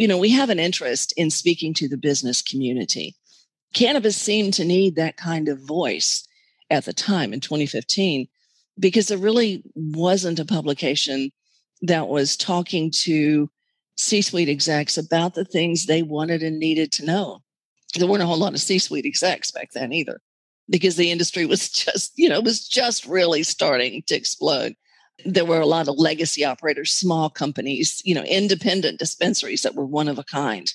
you know, we have an interest in speaking to the business community. Cannabis seemed to need that kind of voice at the time in 2015 because there really wasn't a publication that was talking to C suite execs about the things they wanted and needed to know. There weren't a whole lot of C suite execs back then either because the industry was just, you know, was just really starting to explode. There were a lot of legacy operators, small companies, you know, independent dispensaries that were one of a kind.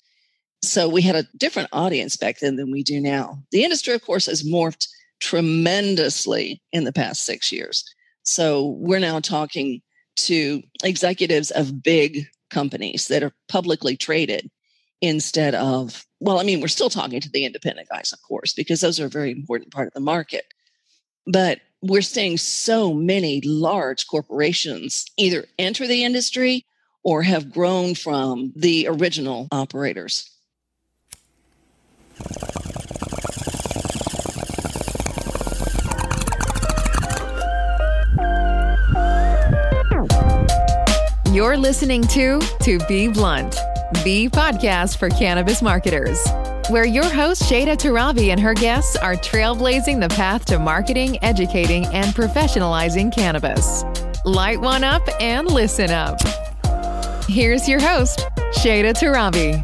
So we had a different audience back then than we do now. The industry, of course, has morphed tremendously in the past six years. So we're now talking to executives of big companies that are publicly traded instead of, well, I mean, we're still talking to the independent guys, of course, because those are a very important part of the market. But we're seeing so many large corporations either enter the industry or have grown from the original operators. You're listening to To Be Blunt, the podcast for cannabis marketers, where your host Shayda Torabi and her guests are trailblazing the path to marketing, educating, and professionalizing cannabis. Light one up and listen up. Here's your host, Shayda Torabi.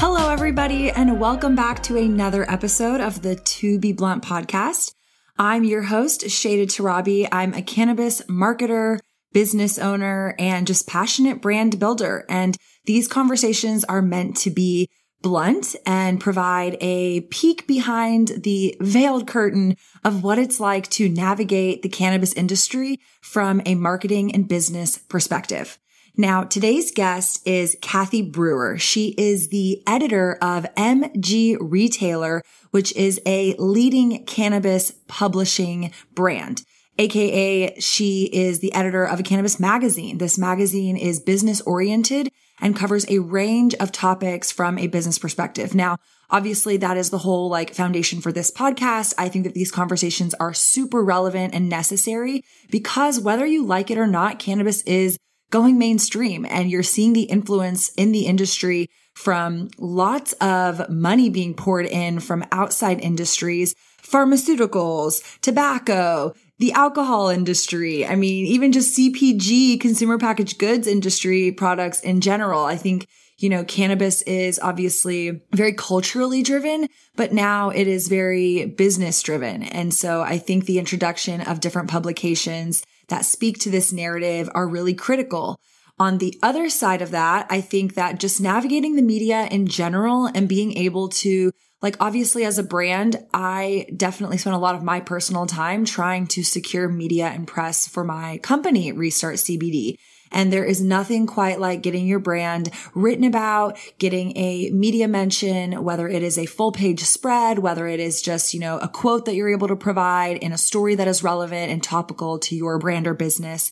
Hello, everybody, and welcome back to another episode of the To Be Blunt podcast. I'm your host, Shayda Torabi. I'm a cannabis marketer, business owner, and just passionate brand builder. And these conversations are meant to be blunt and provide a peek behind the veiled curtain of what it's like to navigate the cannabis industry from a marketing and business perspective. Now, today's guest is Kathee Brewer. She is the editor of MG Retailer, which is a leading cannabis publishing brand. AKA, she is the editor of a cannabis magazine. This magazine is business oriented and covers a range of topics from a business perspective. Now, obviously that is the whole like foundation for this podcast. I think that these conversations are super relevant and necessary because whether you like it or not, cannabis is going mainstream and you're seeing the influence in the industry from lots of money being poured in from outside industries, pharmaceuticals, tobacco, the alcohol industry. I mean, even just CPG, consumer packaged goods industry products in general. I think, you know, cannabis is obviously very culturally driven, but now it is very business driven. And so I think the introduction of different publications that speak to this narrative are really critical. On the other side of that, I think that just navigating the media in general and being able to like obviously as a brand, I definitely spent a lot of my personal time trying to secure media and press for my company, Restart CBD. And there is nothing quite like getting your brand written about, getting a media mention, whether it is a full page spread, whether it is just, you know, a quote that you're able to provide in a story that is relevant and topical to your brand or business.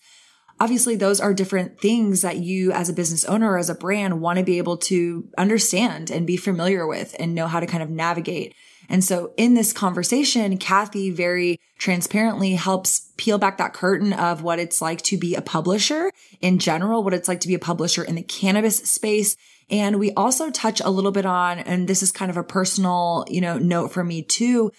Obviously, those are different things that you as a business owner or as a brand want to be able to understand and be familiar with and know how to kind of navigate. And so in this conversation, Kathee very transparently helps peel back that curtain of what it's like to be a publisher in general, what it's like to be a publisher in the cannabis space. And we also touch a little bit on, and this is kind of a personal, you know, note for me too.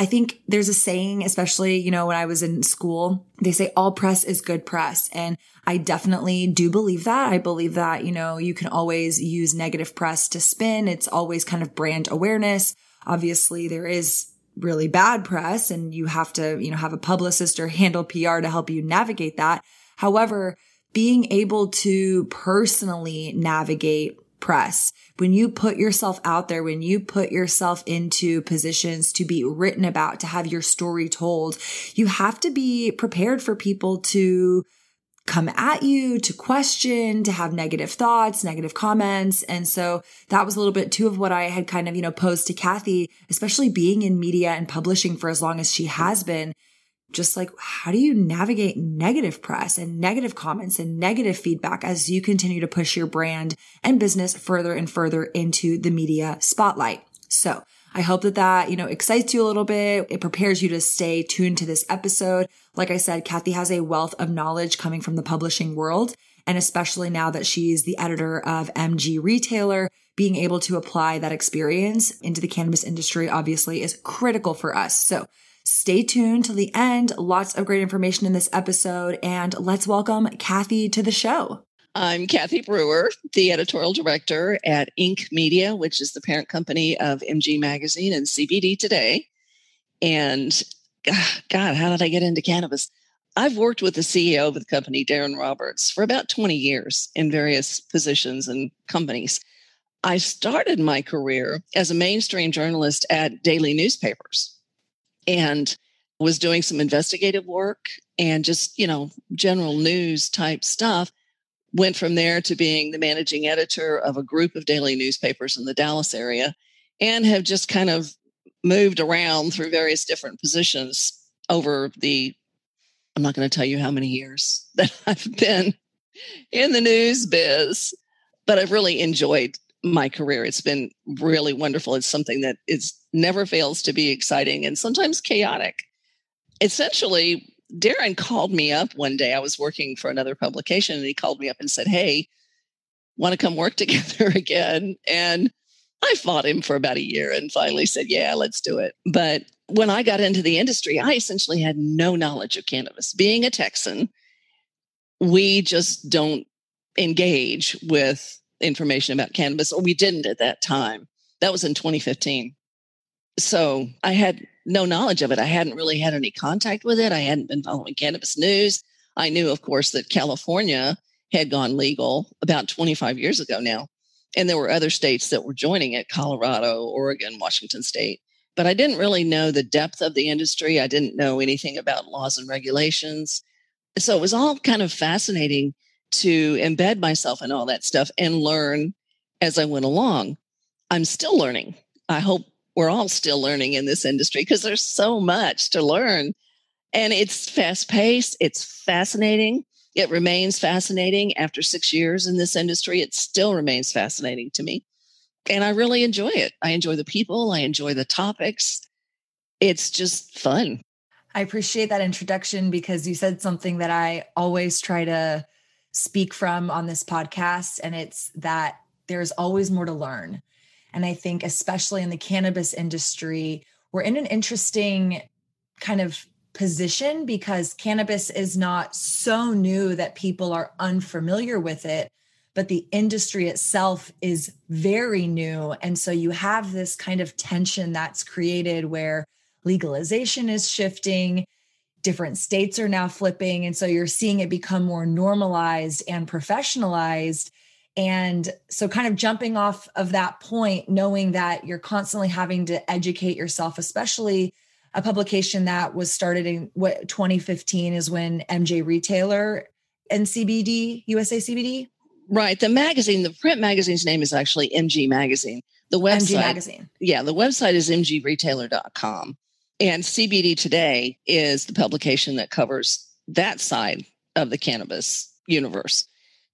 I think there's a saying, especially, you know, when I was in school, they say all press is good press. And I definitely do believe that. I believe that, you know, you can always use negative press to spin. It's always kind of brand awareness. Obviously, there is really bad press and you have to, you know, have a publicist or handle PR to help you navigate that. However, being able to personally navigate press, when you put yourself out there, when you put yourself into positions to be written about, to have your story told, you have to be prepared for people to come at you, to question, to have negative thoughts, negative comments. And so that was a little bit too of what I had kind of, you know, posed to Kathee, especially being in media and publishing for as long as she has been. Just like, how do you navigate negative press and negative comments and negative feedback as you continue to push your brand and business further and further into the media spotlight? So I hope that that, you know, excites you a little bit. It prepares you to stay tuned to this episode. Like I said, Kathee has a wealth of knowledge coming from the publishing world. And especially now that she's the editor of MG Retailer, being able to apply that experience into the cannabis industry obviously is critical for us. So stay tuned till the end. Lots of great information in this episode. And let's welcome Kathee to the show. I'm Kathee Brewer, the editorial director at Inc. Media, which is the parent company of MG Magazine and CBD Today. And ah, God, how did I get into cannabis? I've worked with the CEO of the company, Darren Roberts, for about 20 years in various positions and companies. I started my career as a mainstream journalist at daily newspapers and was doing some investigative work and just, you know, general news type stuff went from there to being the managing editor of a group of daily newspapers in the Dallas area and have just kind of moved around through various different positions over the I'm not going to tell you how many years that I've been in the news biz, but I've really enjoyed my career. It's been really wonderful. It's something that is never fails to be exciting and sometimes chaotic. Essentially, Darren called me up one day. I was working for another publication and he called me up and said, Hey, want to come work together again? And I fought him for about a year and finally said, Yeah, let's do it. But when I got into the industry, I essentially had no knowledge of cannabis. Being a Texan, we just don't engage with information about cannabis, or we didn't at that time. That was in 2015. So I had no knowledge of it. I hadn't really had any contact with it. I hadn't been following cannabis news. I knew, of course, that California had gone legal about 25 years ago now. And there were other states that were joining it Colorado, Oregon, Washington State. But I didn't really know the depth of the industry. I didn't know anything about laws and regulations. So it was all kind of fascinating to embed myself in all that stuff and learn as I went along. I'm still learning. I hope we're all still learning in this industry because there's so much to learn. And it's fast paced, it's fascinating. It remains fascinating after six years in this industry. It still remains fascinating to me. And I really enjoy it. I enjoy the people, I enjoy the topics. It's just fun. I appreciate that introduction because you said something that I always try to speak from on this podcast, and it's that there's always more to learn. And I think, especially in the cannabis industry, we're in an interesting kind of position because cannabis is not so new that people are unfamiliar with it, but the industry itself is very new. And so you have this kind of tension that's created where legalization is shifting. Different states are now flipping. And so you're seeing it become more normalized and professionalized. And so, kind of jumping off of that point, knowing that you're constantly having to educate yourself, especially a publication that was started in what 2015 is when MJ Retailer and CBD, USA CBD. Right. The magazine, the print magazine's name is actually MG Magazine. The website, MG Magazine. Yeah, the website is mgretailer.com. And CBD Today is the publication that covers that side of the cannabis universe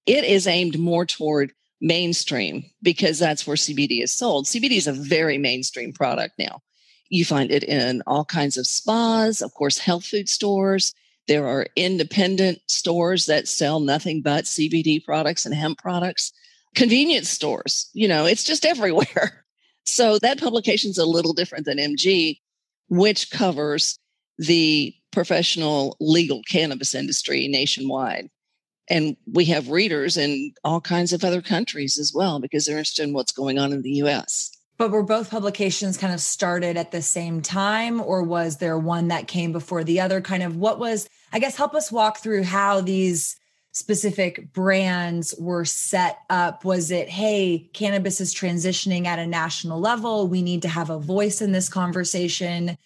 it is aimed more toward mainstream because that's where CBD is sold. CBD is a very mainstream product now. You find it in all kinds of spas, of course, health food stores. There are independent stores that sell nothing but CBD products and hemp products, convenience stores, you know, it's just everywhere. So that publication is a little different than MG, which covers the professional legal cannabis industry nationwide and we have readers in all kinds of other countries as well because they're interested in what's going on in the US. But were both publications kind of started at the same time, or was there one that came before the other? Kind of what was, I guess, help us walk through how these specific brands were set up. Was it, hey, cannabis is transitioning at a national level? We need to have a voice in this conversation?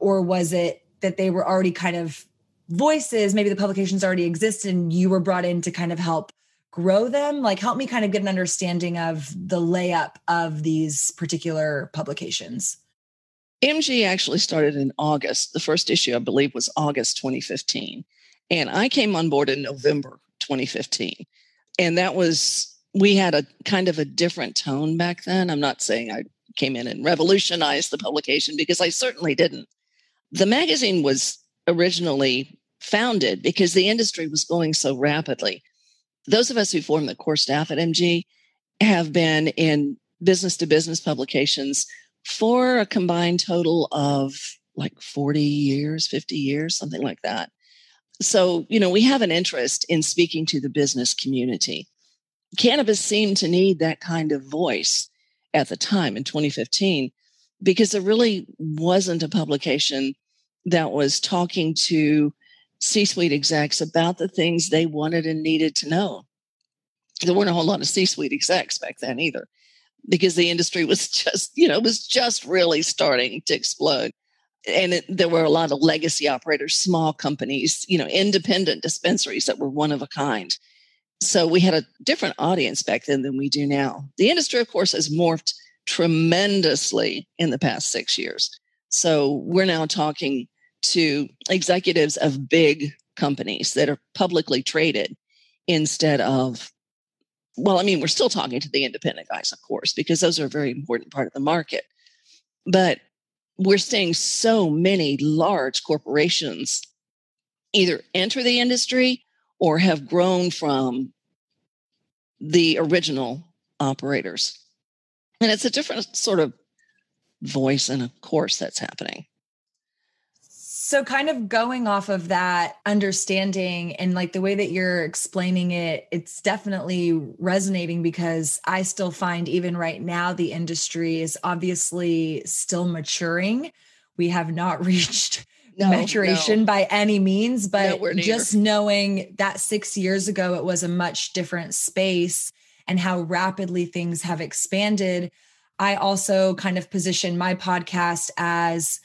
Or was it that they were already kind of voices, maybe the publications already exist and you were brought in to kind of help grow them? Like, help me kind of get an understanding of the layup of these particular publications. MG actually started in August. The first issue, I believe, was August 2015. And I came on board in November 2015. And that was, we had a kind of a different tone back then. I'm not saying I came in and revolutionized the publication because I certainly didn't. The magazine was originally founded because the industry was going so rapidly. Those of us who form the core staff at MG have been in business to business publications for a combined total of like 40 years, 50 years, something like that. So, you know, we have an interest in speaking to the business community. Cannabis seemed to need that kind of voice at the time in 2015 because there really wasn't a publication that was talking to C suite execs about the things they wanted and needed to know. There weren't a whole lot of C suite execs back then either because the industry was just, you know, was just really starting to explode. And it, there were a lot of legacy operators, small companies, you know, independent dispensaries that were one of a kind. So we had a different audience back then than we do now. The industry, of course, has morphed tremendously in the past six years. So we're now talking to executives of big companies that are publicly traded instead of well i mean we're still talking to the independent guys of course because those are a very important part of the market. But we're seeing so many large corporations either enter the industry or have grown from the original operators. And it's a different sort of voice and of course that's happening so, kind of going off of that understanding and like the way that you're explaining it, it's definitely resonating because I still find, even right now, the industry is obviously still maturing. We have not reached no, maturation no. by any means, but just knowing that six years ago, it was a much different space and how rapidly things have expanded. I also kind of position my podcast as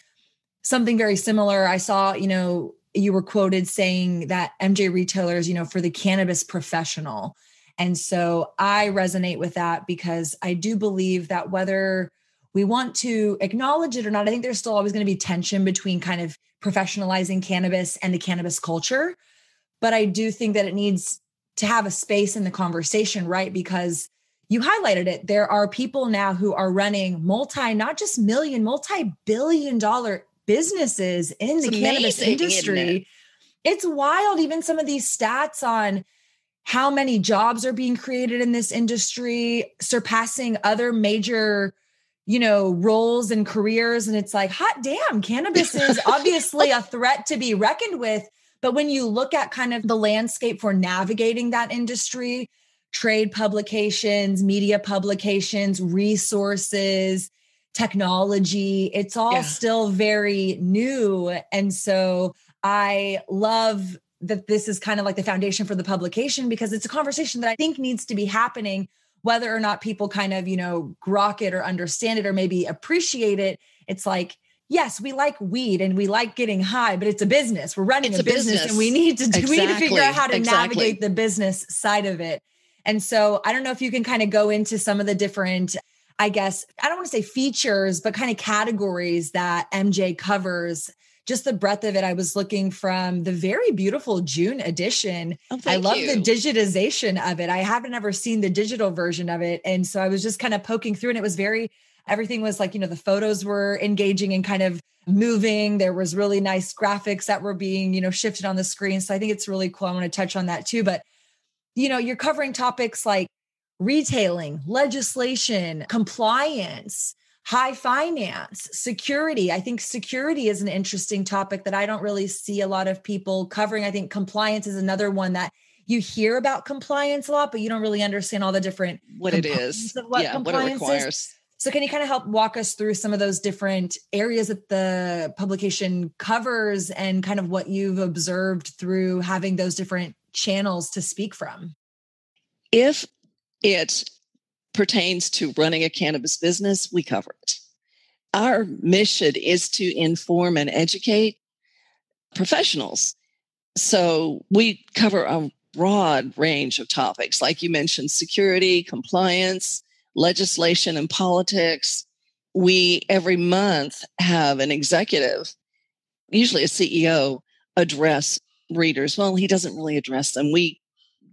something very similar. I saw, you know, you were quoted saying that MJ retailers, you know, for the cannabis professional. And so I resonate with that because I do believe that whether we want to acknowledge it or not, I think there's still always going to be tension between kind of professionalizing cannabis and the cannabis culture. But I do think that it needs to have a space in the conversation, right? Because you highlighted it. There are people now who are running multi, not just million, multi billion dollar businesses in it's the amazing, cannabis industry. It? It's wild, even some of these stats on how many jobs are being created in this industry, surpassing other major you know roles and careers and it's like hot damn cannabis is obviously a threat to be reckoned with but when you look at kind of the landscape for navigating that industry trade publications media publications resources technology. It's all yeah. still very new. And so I love that this is kind of like the foundation for the publication because it's a conversation that I think needs to be happening, whether or not people kind of, you know, grok it or understand it or maybe appreciate it. It's like, yes, we like weed and we like getting high, but it's a business. We're running a, a business, business, and we need to exactly. we need to figure out how to exactly. navigate the business side of it. And so I don't know if you can kind of go into some of the different I guess, I don't want to say features, but kind of categories that MJ covers. Just the breadth of it. I was looking from the very beautiful June edition. Oh, I love you. the digitization of it. I haven't ever seen the digital version of it. And so I was just kind of poking through, and it was very, everything was like, you know, the photos were engaging and kind of moving. There was really nice graphics that were being, you know, shifted on the screen. So I think it's really cool. I want to touch on that too. But, you know, you're covering topics like retailing, legislation, compliance, high finance, security. I think security is an interesting topic that I don't really see a lot of people covering. I think compliance is another one that you hear about compliance a lot, but you don't really understand all the different what it is, what yeah, what it requires. Is. So, can you kind of help walk us through some of those different areas that the publication covers and kind of what you've observed through having those different channels to speak from? If it pertains to running a cannabis business, we cover it. Our mission is to inform and educate professionals. So we cover a broad range of topics, like you mentioned security, compliance, legislation, and politics. We every month have an executive, usually a CEO, address readers. Well, he doesn't really address them. We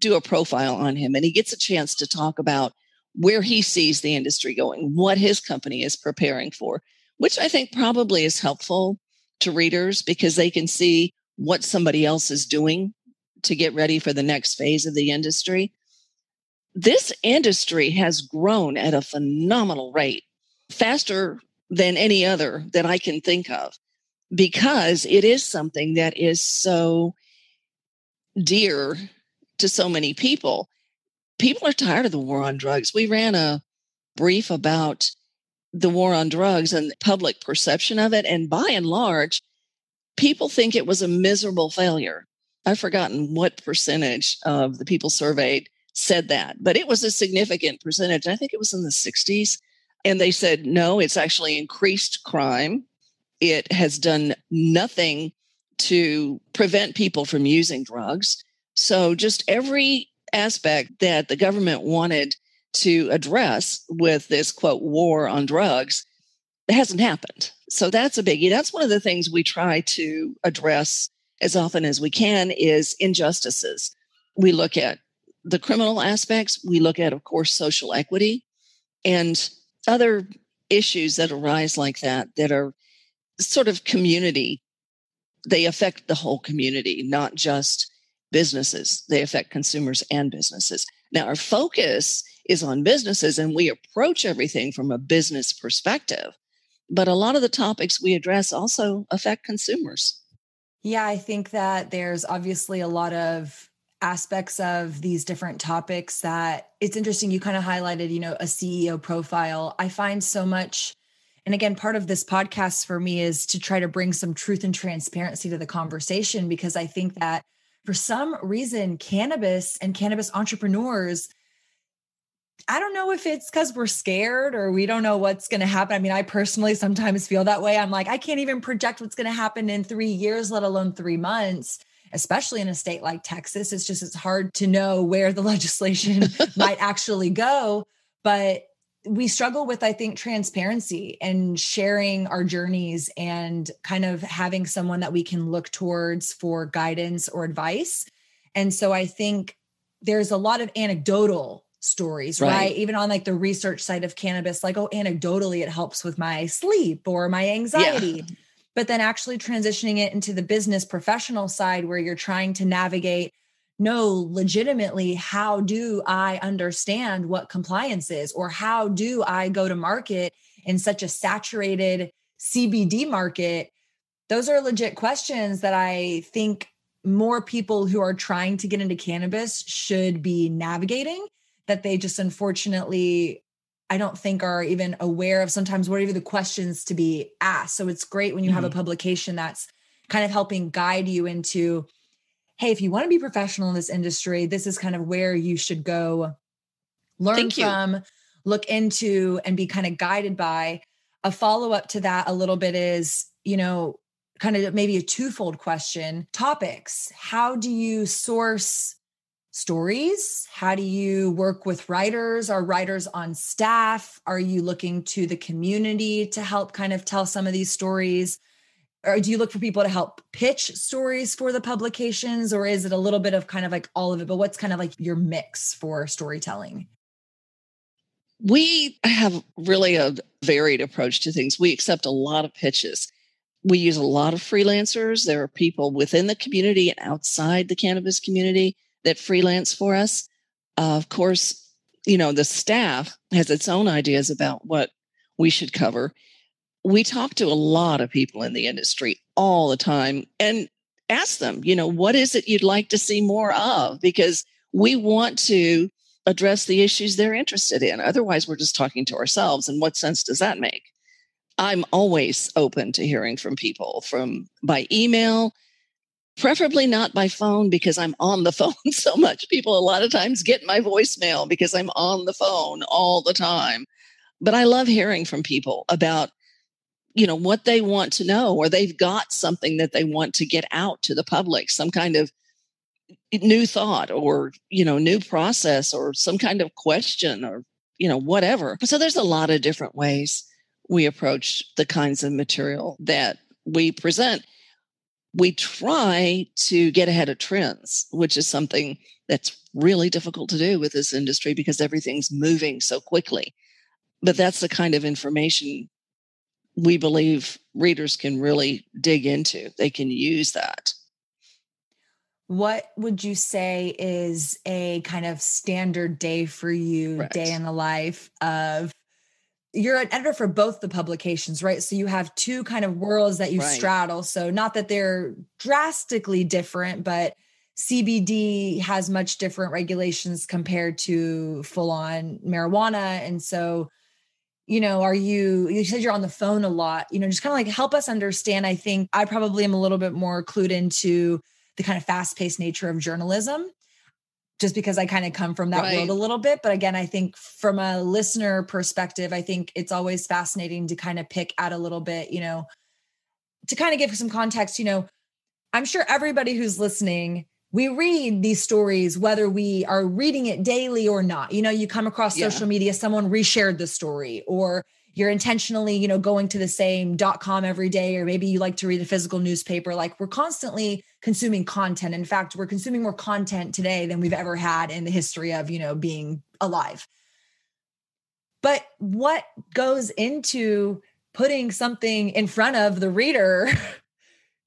do a profile on him and he gets a chance to talk about where he sees the industry going, what his company is preparing for, which I think probably is helpful to readers because they can see what somebody else is doing to get ready for the next phase of the industry. This industry has grown at a phenomenal rate, faster than any other that I can think of, because it is something that is so dear to so many people. People are tired of the war on drugs. We ran a brief about the war on drugs and public perception of it. And by and large, people think it was a miserable failure. I've forgotten what percentage of the people surveyed said that, but it was a significant percentage. I think it was in the 60s. And they said, no, it's actually increased crime. It has done nothing to prevent people from using drugs. So, just every aspect that the government wanted to address with this quote war on drugs hasn't happened. So that's a biggie. That's one of the things we try to address as often as we can is injustices. We look at the criminal aspects, we look at of course social equity and other issues that arise like that that are sort of community they affect the whole community, not just businesses. They affect consumers and businesses. Now, our focus is on businesses and we approach everything from a business perspective. But a lot of the topics we address also affect consumers. Yeah, I think that there's obviously a lot of aspects of these different topics that it's interesting. You kind of highlighted, you know, a CEO profile. I find so much and again, part of this podcast for me is to try to bring some truth and transparency to the conversation because I think that for some reason, cannabis and cannabis entrepreneurs, I don't know if it's because we're scared or we don't know what's going to happen. I mean, I personally sometimes feel that way. I'm like, I can't even project what's going to happen in three years, let alone three months especially in a state like Texas. It's just it's hard to know where the legislation might actually go. But we struggle with i think transparency and sharing our journeys and kind of having someone that we can look towards for guidance or advice and so i think there's a lot of anecdotal stories right. right, even on like the research side of cannabis like oh anecdotally it helps with my sleep or my anxiety yeah. but then actually transitioning it into the business professional side where you're trying to navigate know legitimately how do I understand what compliance is or how do I go to market in such a saturated CBD market? Those are legit questions that I think more people who are trying to get into cannabis should be navigating that they just unfortunately I don't think are even aware of sometimes what are even the questions to be asked. So it's great when you mm-hmm. have a mm-hmm. publication that's kind of helping guide you into hey, if you want to be professional in this industry, this is kind of where you should go learn from, look into, and be kind of guided by. A follow up to that a little bit is, you know, kind of maybe a twofold question topics. How do you source stories? How do you work with writers? Are writers on staff? Are you looking to the community to help kind of tell some of these stories? Or do you look for people to help pitch stories for the publications or is it a little bit of kind of like all of it but what's kind of like your mix for storytelling? We have really a varied approach to things. We accept a lot of pitches. We use a lot of freelancers. There are people within the community and outside the cannabis community that freelance for us. Uh, of course you know the staff has its own ideas about what we should cover we talk to a lot of people in the industry all the time and ask them, you know, what is it you'd like to see more of? Because we want to address the issues they're interested in. Otherwise, we're just talking to ourselves. And what sense does that make? I'm always open to hearing from people from by email, preferably not by phone because I'm on the phone so much. People a lot of times get my voicemail because I'm on the phone all the time. But I love hearing from people about you know what they want to know or they've got something that they want to get out to the public some kind of new thought or you know new process or some kind of question or you know whatever so there's a lot of different ways we approach the kinds of material that we present we try to get ahead of trends, which is something that's really difficult to do with this industry because everything's moving so quickly. But that's the kind of information we believe readers can really dig into. They can use that. What would you say is a kind of standard day for you, right. day in the life of you're an editor for both the publications, right? So you have two kind of worlds that you right. straddle. So not that they're drastically different, but CBD has much different regulations compared to full on marijuana. And so, you know, are you, you said you're on the phone a lot, you know, just kind of like help us understand. I think I probably am a little bit more clued into the kind of fast paced nature of journalism just because I kind of come from that right. world a little bit. But again, I think from a listener perspective, I think it's always fascinating to kind of pick at a little bit, you know, to kind of give some context, you know, I'm sure everybody who's listening, we read these stories, whether we are reading it daily or not. You know, you come across yeah. social media, someone reshared the story, or you're intentionally, you know, going to the same dot com every day, or maybe you like to read a physical newspaper. Like we're constantly consuming content. In fact, we're consuming more content today than we've ever had in the history of, you know, being alive. But what goes into putting something in front of the reader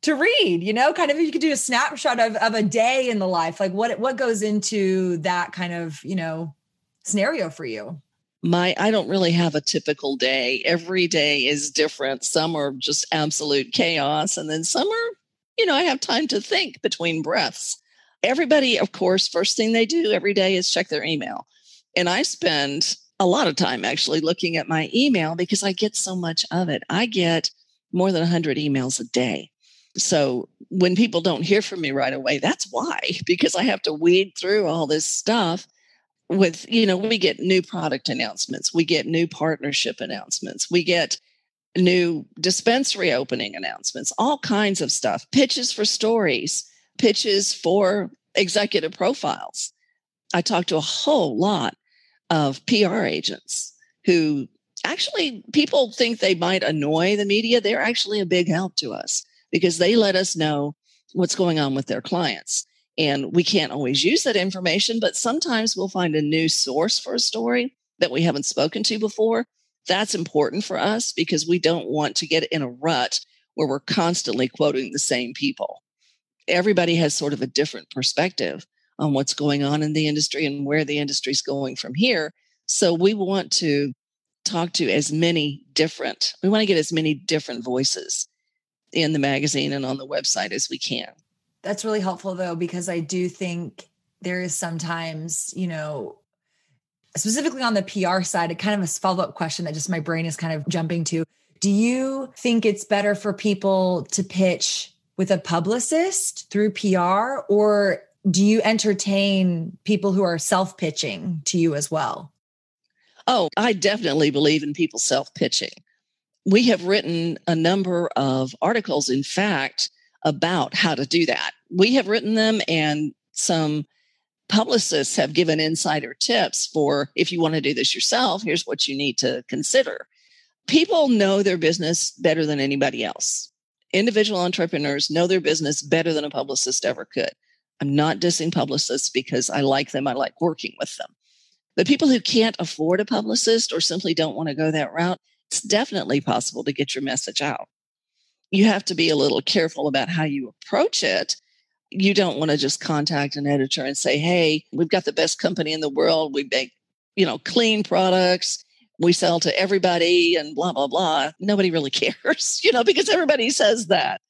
to read, you know, kind of if you could do a snapshot of, of a day in the life, like what what goes into that kind of, you know, scenario for you? my I don't really have a typical day. Every day is different. Some are just absolute chaos and then some are, you know, I have time to think between breaths. Everybody, of course, first thing they do every day is check their email. And I spend a lot of time actually looking at my email because I get so much of it. I get more than 100 emails a day. So when people don't hear from me right away, that's why, because I have to weed through all this stuff with you know we get new product announcements we get new partnership announcements we get new dispensary opening announcements all kinds of stuff pitches for stories pitches for executive profiles. I talked to a whole lot of pr agents who actually people think they might annoy the media they're actually a big help to us because they let us know what's going on with their clients and we can't always use that information, but sometimes we'll find a new source for a story that we haven't spoken to before. That's important for us because we don't want to get in a rut where we're constantly quoting the same people. Everybody has sort of a different perspective on what's going on in the industry and where the industry is going from here. So we want to talk to as many different, we want to get as many different voices in the magazine and on the website as we can. That's really helpful though, because I do think there is sometimes, you know, specifically on the PR side, a kind of a follow up question that just my brain is kind of jumping to. Do you think it's better for people to pitch with a publicist through PR, or do you entertain people who are self pitching to you as well? Oh, I definitely believe in people self pitching. We have written a number of articles, in fact, about how to do that. We have written them, and some publicists have given insider tips for if you want to do this yourself, here's what you need to consider. People know their business better than anybody else. Individual entrepreneurs know their business better than a publicist ever could. I'm not dissing publicists because I like them, I like working with them. But people who can't afford a publicist or simply don't want to go that route, it's definitely possible to get your message out you have to be a little careful about how you approach it. You don't want to just contact an editor and say, hey, we've got the best company in the world. We make, you know, clean products. We sell to everybody and blah, blah, blah. Nobody really cares, you know, because everybody says that.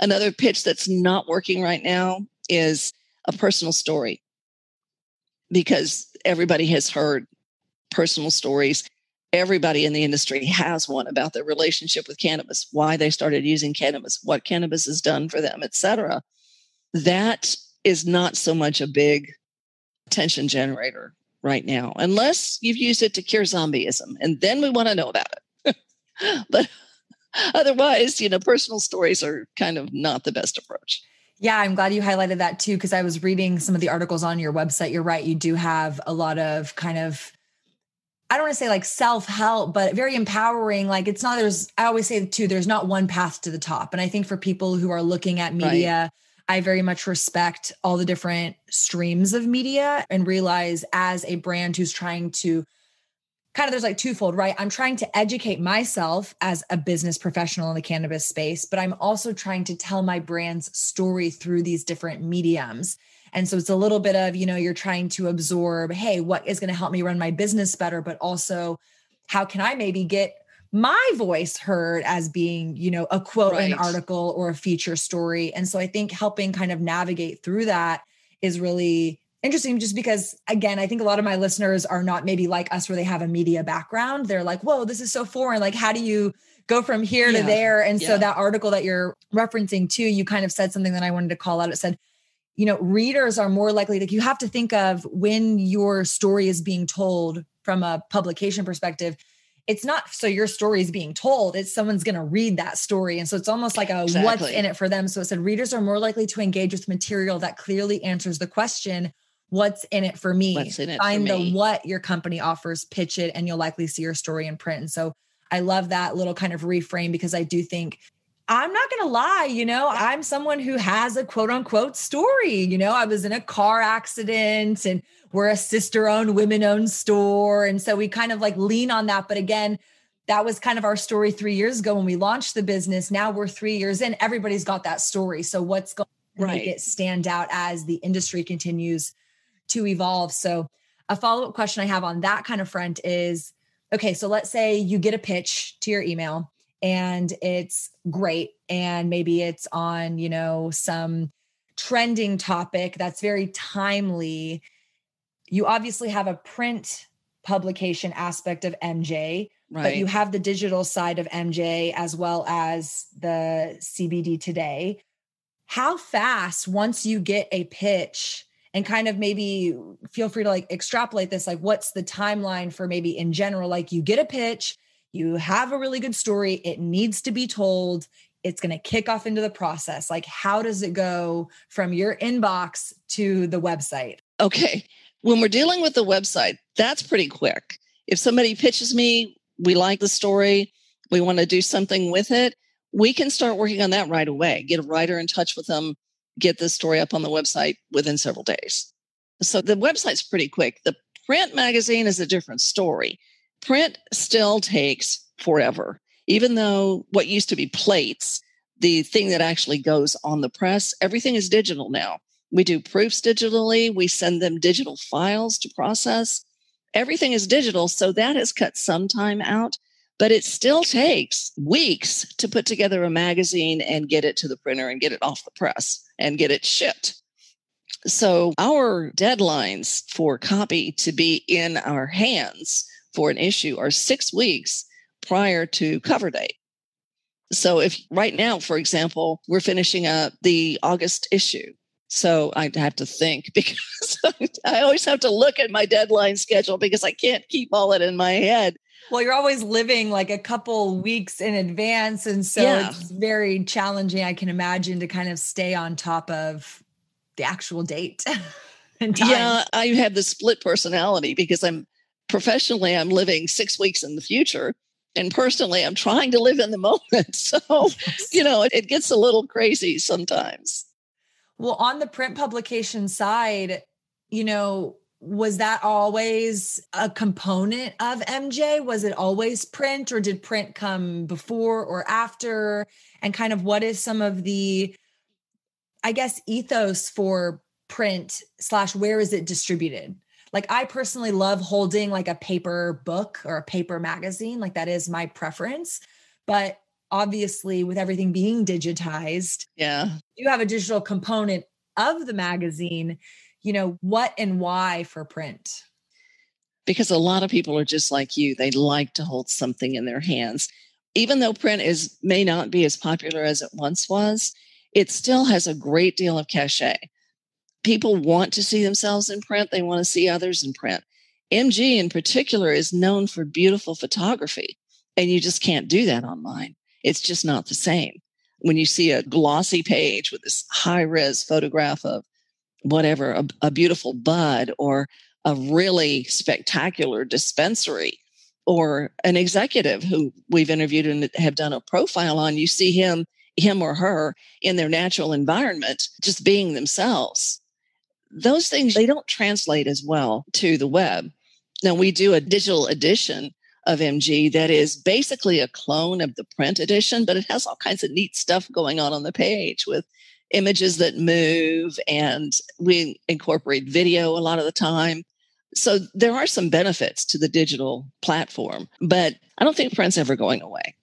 Another pitch that's not working right now is a personal story because everybody has heard personal stories everybody in the industry has one about their relationship with cannabis, why they started using cannabis, what cannabis has done for them, etc. That is not so much a big attention generator right now, unless you've used it to cure zombieism, and then we want to know about it. but otherwise, you know, personal stories are kind of not the best approach. Yeah, I'm glad you highlighted that too, because I was reading some of the articles on your website. You're right. You do have a lot of kind of I don't want to say like self help, but very empowering. Like it's not, there's, I always say too, there's not one path to the top. And I think for people who are looking at media, right. I very much respect all the different streams of media and realize as a brand who's trying to kind of there's like twofold, right? I'm trying to educate myself as a business professional in the cannabis space, but I'm also trying to tell my brand's story through these different mediums. And so it's a little bit of, you know, you're trying to absorb, hey, what is going to help me run my business better? But also, how can I maybe get my voice heard as being, you know, a quote, right. an article, or a feature story? And so I think helping kind of navigate through that is really interesting just because again i think a lot of my listeners are not maybe like us where they have a media background they're like whoa this is so foreign like how do you go from here yeah. to there and yeah. so that article that you're referencing too you kind of said something that i wanted to call out it said you know, readers are more likely like you have to think of when your story is being told from a publication perspective. It's not so your story is being told, it's someone's going to read that story. And so it's almost like a exactly. what's in it for them. So it said readers are more likely to engage with material that clearly answers the question, what's in it for me? It Find the me? what your company offers, pitch it, and you'll likely see your story in print. And so I love that little kind of reframe because I do think I'm not going to lie, you know, I'm someone who has a quote unquote story. You know, I was in a car accident and we're a sister owned, women owned store. And so we kind of like lean on that. But again, that was kind of our story three years ago when we launched the business. Now we're three years in, everybody's got that story. So what's going to right. make it stand out as the industry continues to evolve? So a follow up question I have on that kind of front is okay, so let's say you get a pitch to your email and it's great. And maybe it's on you know some trending topic that's very timely. You obviously have a print publication aspect of mj right. but you have the digital side of mj as well as the cbd today. How fast once you get a pitch and kind of maybe feel free to like extrapolate this like what's the timeline for maybe in general like you get a pitch you have a really good story, it needs to be told. It's going to kick off into the process. Like, how does it go from your inbox to the website? Okay. When we're dealing with the website, that's pretty quick. If somebody pitches me, we like the story, we want to do something with it, we can start working on that right away. Get a writer in touch with them, get the story up on the website within several days. So the website's pretty quick. The print magazine is a different story print still takes forever. Even though what used to be plates, the thing that actually goes on the press, everything is digital now. We do proofs digitally, we send them digital files to process. Everything is digital. So that has cut some time out, but it still takes weeks to put together a magazine and get it to the printer and get it off the press and get it shipped. So our deadlines for copy to be in our hands for an issue are six weeks prior to cover date. So if right now, for example, we're finishing up the August issue. So I'd have to think because I always have to look at my deadline schedule because I can't keep all it in my head. Well, you're always living like a couple weeks in advance. And so yeah. it's very challenging, I can imagine, to kind of stay on top of the actual date. yeah, I have the split personality because I'm professionally, I'm living six weeks in the future. And personally, I'm trying to live in the moment. So, you know, it, it gets a little crazy sometimes. Well, on the print publication side, you know, was that always a component of MJ? Was it always print or did print come before or after? And kind of what is some of the, I guess, ethos for print slash where is it distributed? Like I personally love holding like a paper book or a paper magazine. Like that is my preference. But obviously, with everything being digitized, yeah, you have a digital component of the magazine. You know, what and why for print? Because a lot of people are just like you. They like to hold something in their hands. Even though print is may not be as popular as it once was, it still has a great deal of cachet people want to see themselves in print, they want to see others in print. MG in particular is known for beautiful photography, and you just can't do that online. It's just not the same. When you see a glossy page with this high res photograph of whatever, a, a beautiful bud or a really spectacular dispensary or an executive who we've interviewed and have done a profile on, you see him, him or her in their natural environment, just being themselves. Those things, they don't translate as well to the web. Now, we do a digital edition of MG that is basically a clone of the print edition, but it has all kinds of neat stuff going on on the page with images that move, and we incorporate video a lot of the time. So there are some benefits to the digital platform, but I don't think print's ever going away.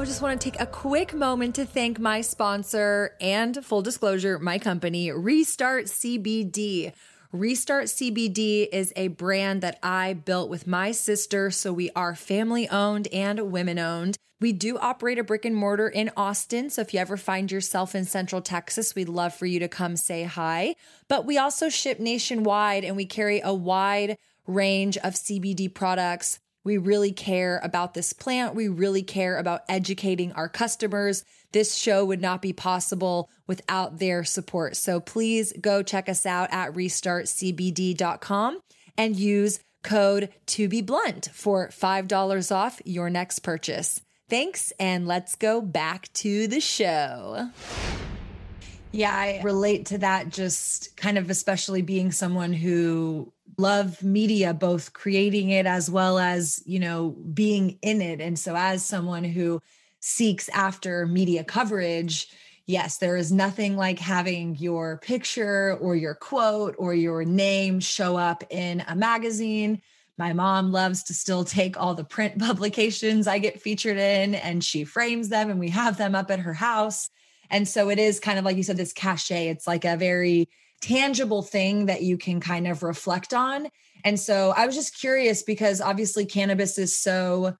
Hello, just want to take a quick moment to thank my sponsor and full disclosure, my company, Restart CBD. Restart CBD is a brand that I built with my sister, so we are family owned and women owned. We do operate a brick and mortar in Austin, so if you ever find yourself in Central Texas, we'd love for you to come say hi. But we also ship nationwide and we carry a wide range of CBD products we really care about this plant. We really care about educating our customers. This show would not be possible without their support. So please go check us out at restartcbd.com and use code to be blunt for $5 off your next purchase. Thanks, and let's go back to the show. Yeah, I relate to that just kind of especially being someone who love media both creating it as well as you know being in it. And so as someone who seeks after media coverage yes there is nothing like having your picture or your quote or your name show up in a magazine. My mom loves to still take all the print publications i get featured in and she frames them and we have them up at her house. And so it is kind of like you said this cachet. It's like a very tangible thing that you can kind of reflect on. And so I was just curious because obviously cannabis is so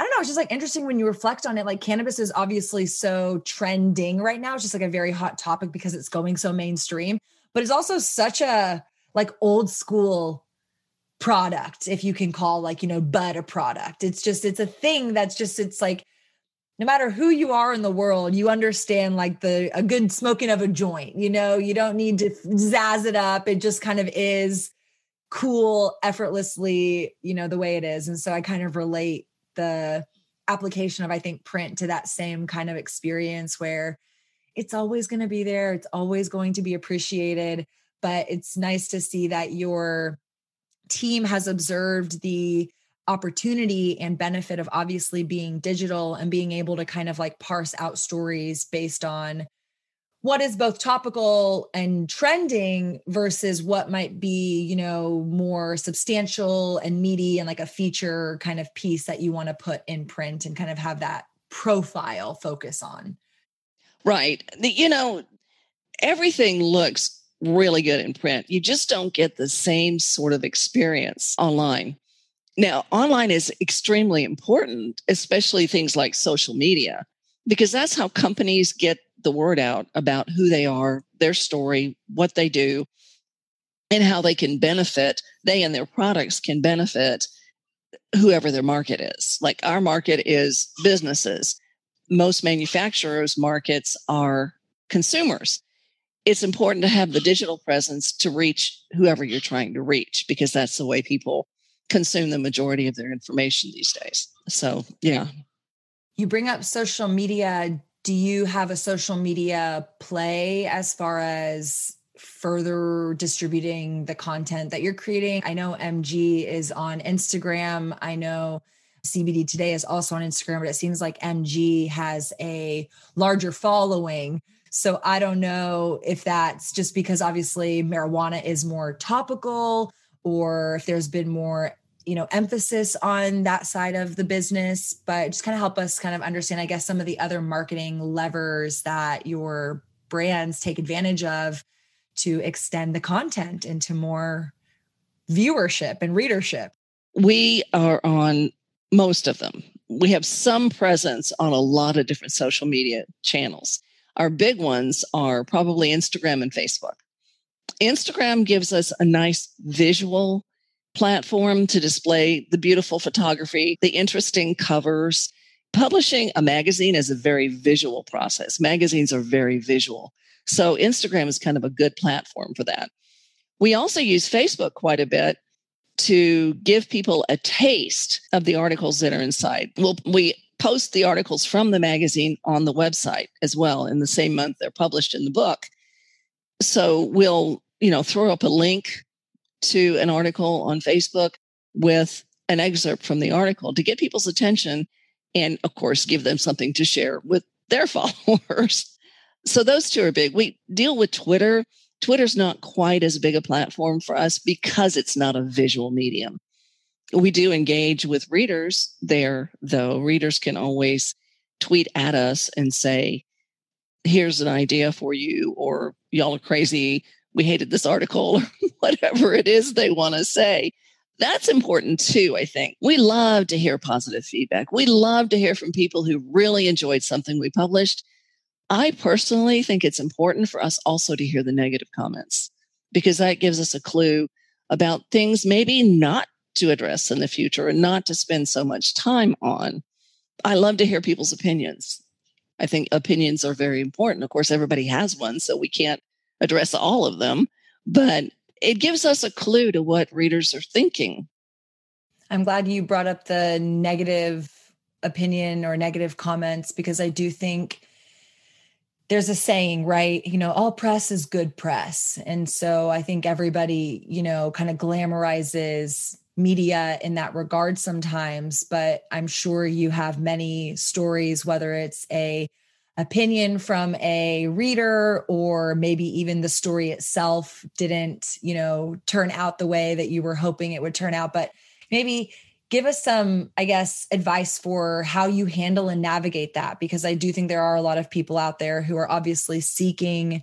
I don't know, it's just like interesting when you reflect on it. Like cannabis is obviously so trending right now. It's just like a very hot topic because it's going so mainstream, but it's also such a like old school product, if you can call like, you know, bud a product. It's just, it's a thing that's just, it's like no matter who you are in the world, you understand like the a good smoking of a joint. You know, you don't need to zazz it up. It just kind of is cool, effortlessly, you know, the way it is. And so I kind of relate the application of I think print to that same kind of experience where it's always going to be there, it's always going to be appreciated, but it's nice to see that your team has observed the opportunity and benefit of obviously being digital and being able to kind of like parse out stories based on what is both topical and trending versus what might be, you know, more substantial and meaty and like a feature kind of piece that you want to put in print and kind of have that profile focus on. Right. The, you know, everything looks really good in print. You just don't get the same sort of experience online. Now, online is extremely important, especially things like social media, because that's how companies get the word out about who they are, their story, what they do, and how they can benefit, they and their products can benefit whoever their market is. Like our market is businesses. Most manufacturers' markets are consumers. It's important to have the digital presence to reach whoever you're trying to reach because that's the way people consume the majority of their information these days. So, yeah. You bring up social media. Do you have a social media play as far as further distributing the content that you're creating? I know MG is on Instagram. I know CBD today is also on Instagram, but it seems like MG has a larger following. So I don't know if that's just because obviously marijuana is more topical or if there's been more you know emphasis on that side of the business but just kind of help us kind of understand i guess some of the other marketing levers that your brands take advantage of to extend the content into more viewership and readership. We are on most of them. We have some presence on a lot of different social media channels. Our big ones are probably instagram and facebook Instagram gives us a nice visual platform to display the beautiful photography, the interesting covers. publishing a magazine is a very visual process. Magazines are very visual. So Instagram is kind of a good platform for that. We also use Facebook quite a bit to give people a taste of the articles that are inside. We'll, we post the articles from the magazine on the website as well in the same month they're published in the book. So we'll, you know, throw up a link to an article on Facebook with an excerpt from the article to get people's attention and of course give them something to share with their followers. So those two are big. We deal with Twitter. Twitter's not quite as big a platform for us because it's not a visual medium. We do engage with readers there, though. Readers can always tweet at us and say, here's an idea for you, or y'all are crazy. We hated this article, or whatever it is they want to say. That's important too, I think. We love to hear positive feedback. We love to hear from people who really enjoyed something we published. I personally think it's important for us also to hear the negative comments because that gives us a clue about things maybe not to address in the future and not to spend so much time on. I love to hear people's opinions. I think opinions are very important. Of course, everybody has one, so we can't address all of them, but it gives us a clue to what readers are thinking. I'm glad you brought up the negative opinion or negative comments because I do think there's a saying, right? You know, all press is good press. And so I think everybody, you know, kind of glamorizes media in that regard sometimes, but I'm sure you have many stories, whether it's a opinion from a reader or maybe even the story itself didn't you know turn out the way that you were hoping it would turn out. But maybe give us some i guess advice for how you handle and navigate that because i do think there are a lot of people out there who are obviously seeking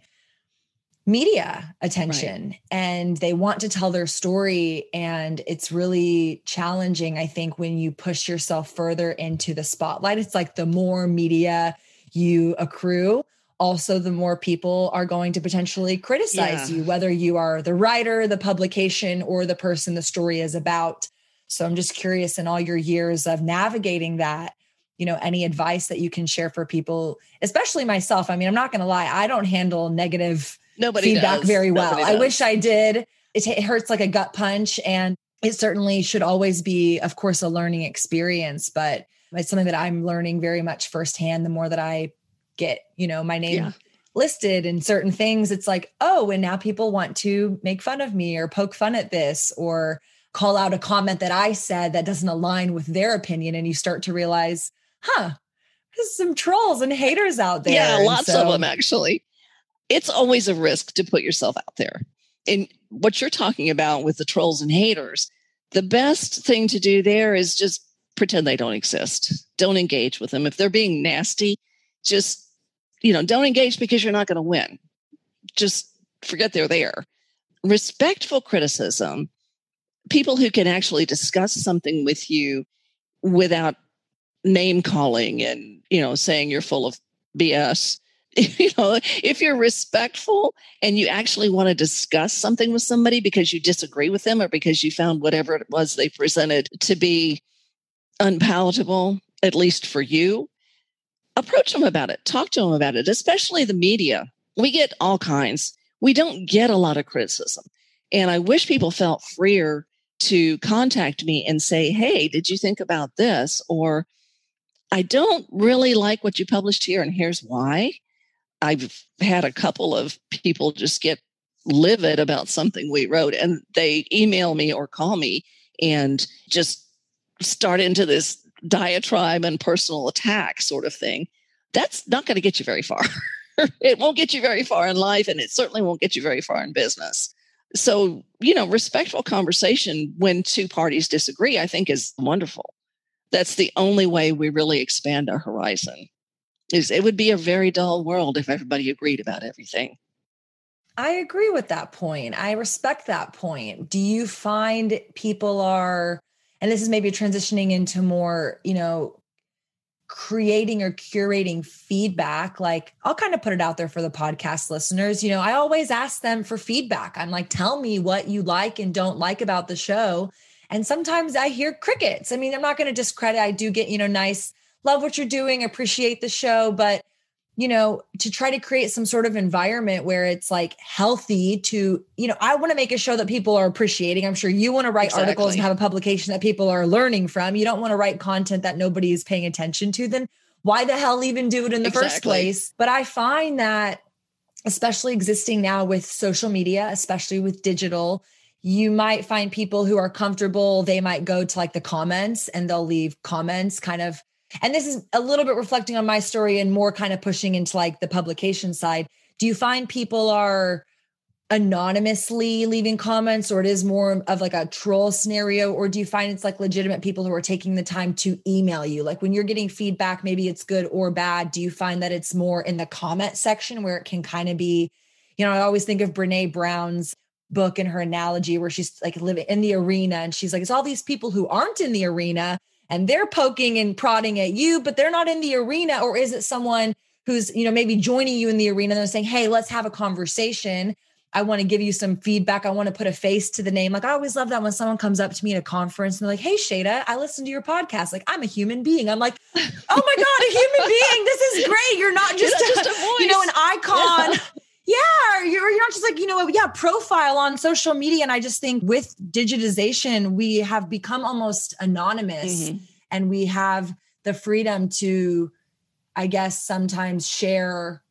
media attention right. and they want to tell their story. And it's really challenging i think when you push yourself further into the spotlight. It's like the more media you accrue, also the more people are going to potentially criticize yeah. you, whether you are the writer, the publication, or the person the story is about. So I'm just curious in all your years of navigating that, you know, any advice that you can share for people, especially myself. I mean, I'm not going to lie, I don't handle negative Nobody feedback does. very well. I wish I did. It, it hurts like a gut punch and it certainly should always be, of course, a learning experience, but it's something that I'm learning very much firsthand the more that I get, you know, my name yeah. listed in certain things. It's like, oh, and now people want to make fun of me or poke fun at this or call out a comment that I said that doesn't align with their opinion. And you start to realize, huh, there's some trolls and haters out there. Yeah, lots so, of them actually. It's always a risk to put yourself out there. And what you're talking about with the trolls and haters, the best thing to do there is just pretend they don't exist. Don't engage with them. If they're being nasty, just, you know, don't engage because you're not going to win. Just forget they're there. Respectful criticism, people who can actually discuss something with you without name calling and, you know, saying you're full of BS. you know, if you're respectful and you actually want to discuss something with somebody because you disagree with them or because you found whatever it was they presented to be unpalatable, at least for you, approach them about it, talk to them about it, especially the media. We get all kinds. We don't get a lot of criticism. And I wish people felt freer to contact me and say, hey, did you think about this? Or I don't really like what you published here, and here's why. I've had a couple of people just get livid about something we wrote, and they email me or call me and just start into this diatribe and personal attack sort of thing, that's not going to get you very far. it won't get you very far in life, and it certainly won't get you very far in business. So, you know, respectful conversation when two parties disagree, I think is wonderful. That's the only way we really expand our horizon. Is it would be a very dull world if everybody agreed about everything. I agree with that point. I respect that point. Do you find people are and this is maybe transitioning into more you know creating or curating feedback. Like i'll kind of put it out there for the podcast listeners. You know i always ask them for feedback. I'm like tell me what you like and don't like about the show. And sometimes i hear crickets. I mean i'm not going to discredit. I do get you know nice love what you're doing, appreciate the show, but you know, to try to create some sort of environment where it's like healthy to, you know, I want to make a show that people are appreciating. I'm sure you want to write exactly. articles and have a publication that people are learning from. You don't want to write content that nobody is paying attention to. Then why the hell even do it in the exactly. first place? But I find that, especially existing now with social media, especially with digital, you might find people who are comfortable. They might go to like the comments and they'll leave comments kind of and this is a little bit reflecting on my story and more kind of pushing into like the publication side. Do you find people are anonymously leaving comments or it is more of like a troll scenario? Or do you find it's like legitimate people who are taking the time to email you? Like when you're getting feedback maybe it's good or bad. Do you find that it's more in the comment section where it can kind of be you know i always think of brene brown's book and her analogy where she's like living in the arena and she's like it's all these people who aren't in the arena and they're poking and prodding at you, but they're not in the arena? Or is it someone who's, you know, maybe joining you in the arena and they're saying, hey, let's have a conversation. I want to give you some feedback. I want to put a face to the name. Like I always love that when someone comes up to me at a conference and they're like, "Hey, Shayda, I listened to your podcast. Like I'm a human being." I'm like, "Oh my god, a human being! This is great. You're not just, You're not just a, you know an icon." Yeah. Yeah, you're, you're not just like, you know, yeah, profile on social media. And I just think with digitization, we have become almost anonymous mm-hmm. and we have the freedom to, I guess, sometimes share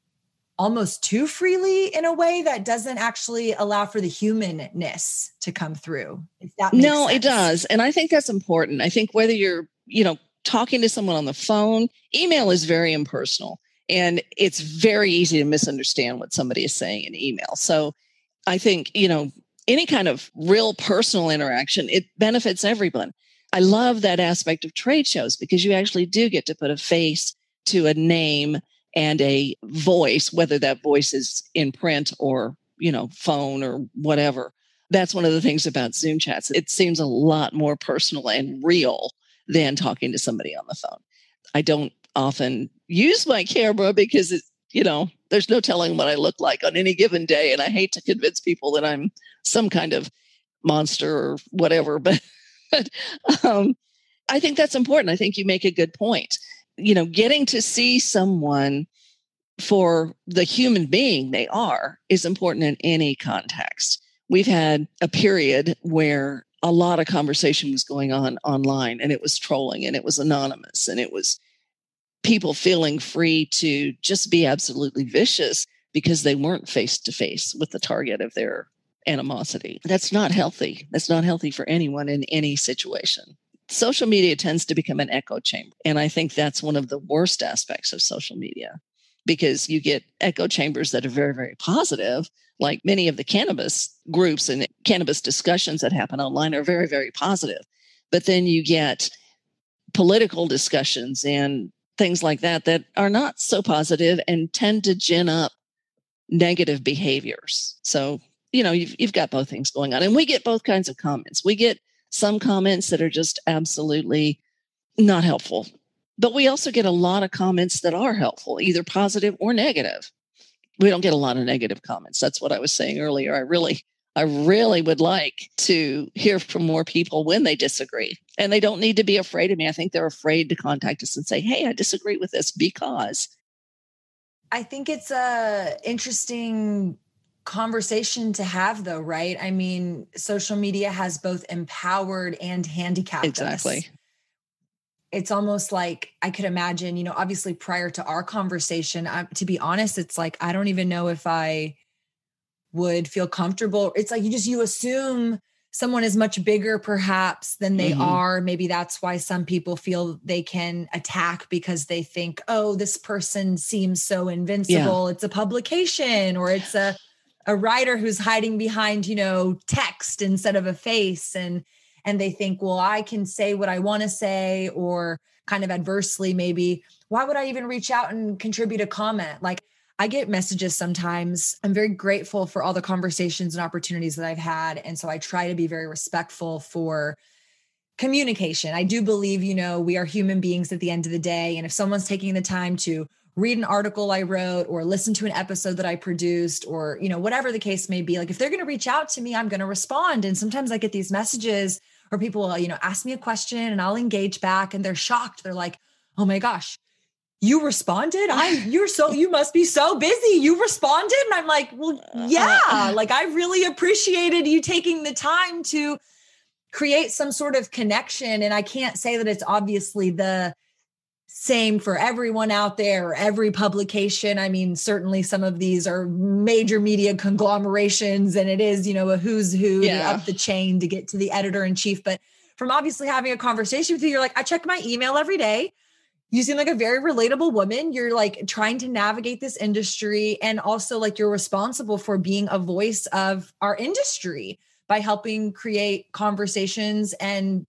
almost too freely in a way that doesn't actually allow for the humanness to come through. no, sense. it does. And I think that's important. I think whether you're, you know, talking to someone on the phone, email is very impersonal. And it's very easy to misunderstand what somebody is saying in email. So I think, you know, any kind of real personal interaction, it benefits everyone. I love that aspect of trade shows because you actually do get to put a face to a name and a voice, whether that voice is in print or, you know, phone or whatever. That's one of the things about Zoom chats. It seems a lot more personal and real than talking to somebody on the phone. I don't often use my camera because it, you know, there's no telling what I look like on any given day. And I hate to convince people that I'm some kind of monster or whatever, but, um, I think that's important. I think you make a good point. You know, getting to see someone for the human being they are is important in any context. We've had a period where a lot of conversation was going on online and it was trolling and it was anonymous and it was people feeling free to just be absolutely vicious because they weren't face to face with the target of their animosity. That's not healthy. That's not healthy for anyone in any situation. Social media tends to become an echo chamber. And I think that's one of the worst aspects of social media because you get echo chambers that are very, very positive. Like many of the cannabis groups and cannabis discussions that happen online are very, very positive. But then you get political discussions and things like that that are not so positive and tend to gin up negative behaviors. So, you know, you've, you've got both things going on. And we get both kinds of comments. We get some comments that are just absolutely not helpful. But we also get a lot of comments that are helpful, either positive or negative. We don't get a lot of negative comments. That's what I was saying earlier. I really I really would like to hear from more people when they disagree. And they don't need to be afraid of me. I think they're afraid to contact us and say, hey, I disagree with this because. I think it's a interesting conversation to have though, right? I mean, social media has both empowered and handicapped exactly. Us. It's almost like I could imagine, you know, obviously prior to our conversation, I, to be honest, it's like I don't even know if I would feel comfortable. It's like you just you assume someone is much bigger perhaps than they mm-hmm. are. Maybe that's why some people feel they can attack because they think, "Oh, this person seems so invincible. Yeah. It's a publication or it's a a writer who's hiding behind, you know, text instead of a face and and they think, "Well, I can say what I want to say or kind of adversely maybe why would I even reach out and contribute a comment? Like I get messages sometimes. I'm very grateful for all the conversations and opportunities that I've had. And so I try to be very respectful for communication. I do believe, you know, we are human beings at the end of the day. And if someone's taking the time to read an article I wrote or listen to an episode that I produced or, you know, whatever the case may be, like if they're going to reach out to me, I'm going to respond. And sometimes I get these messages or people will, you know, ask me a question and I'll engage back and they're shocked. They're like, oh my gosh, you responded? I you're so you must be so busy. You responded? And i'm like well uh, yeah. like i really appreciated you taking the time to create some sort of connection. And i can't say that it's obviously the same for everyone out there every publication. I mean certainly some of these are major media conglomerations and it is you know a who's who yeah. up the chain to get to the editor in chief. But from obviously having a conversation with you you're like i check my email every day you seem like a very relatable woman. You're like trying to navigate this industry and also like you're responsible for being a voice of our industry by helping create conversations and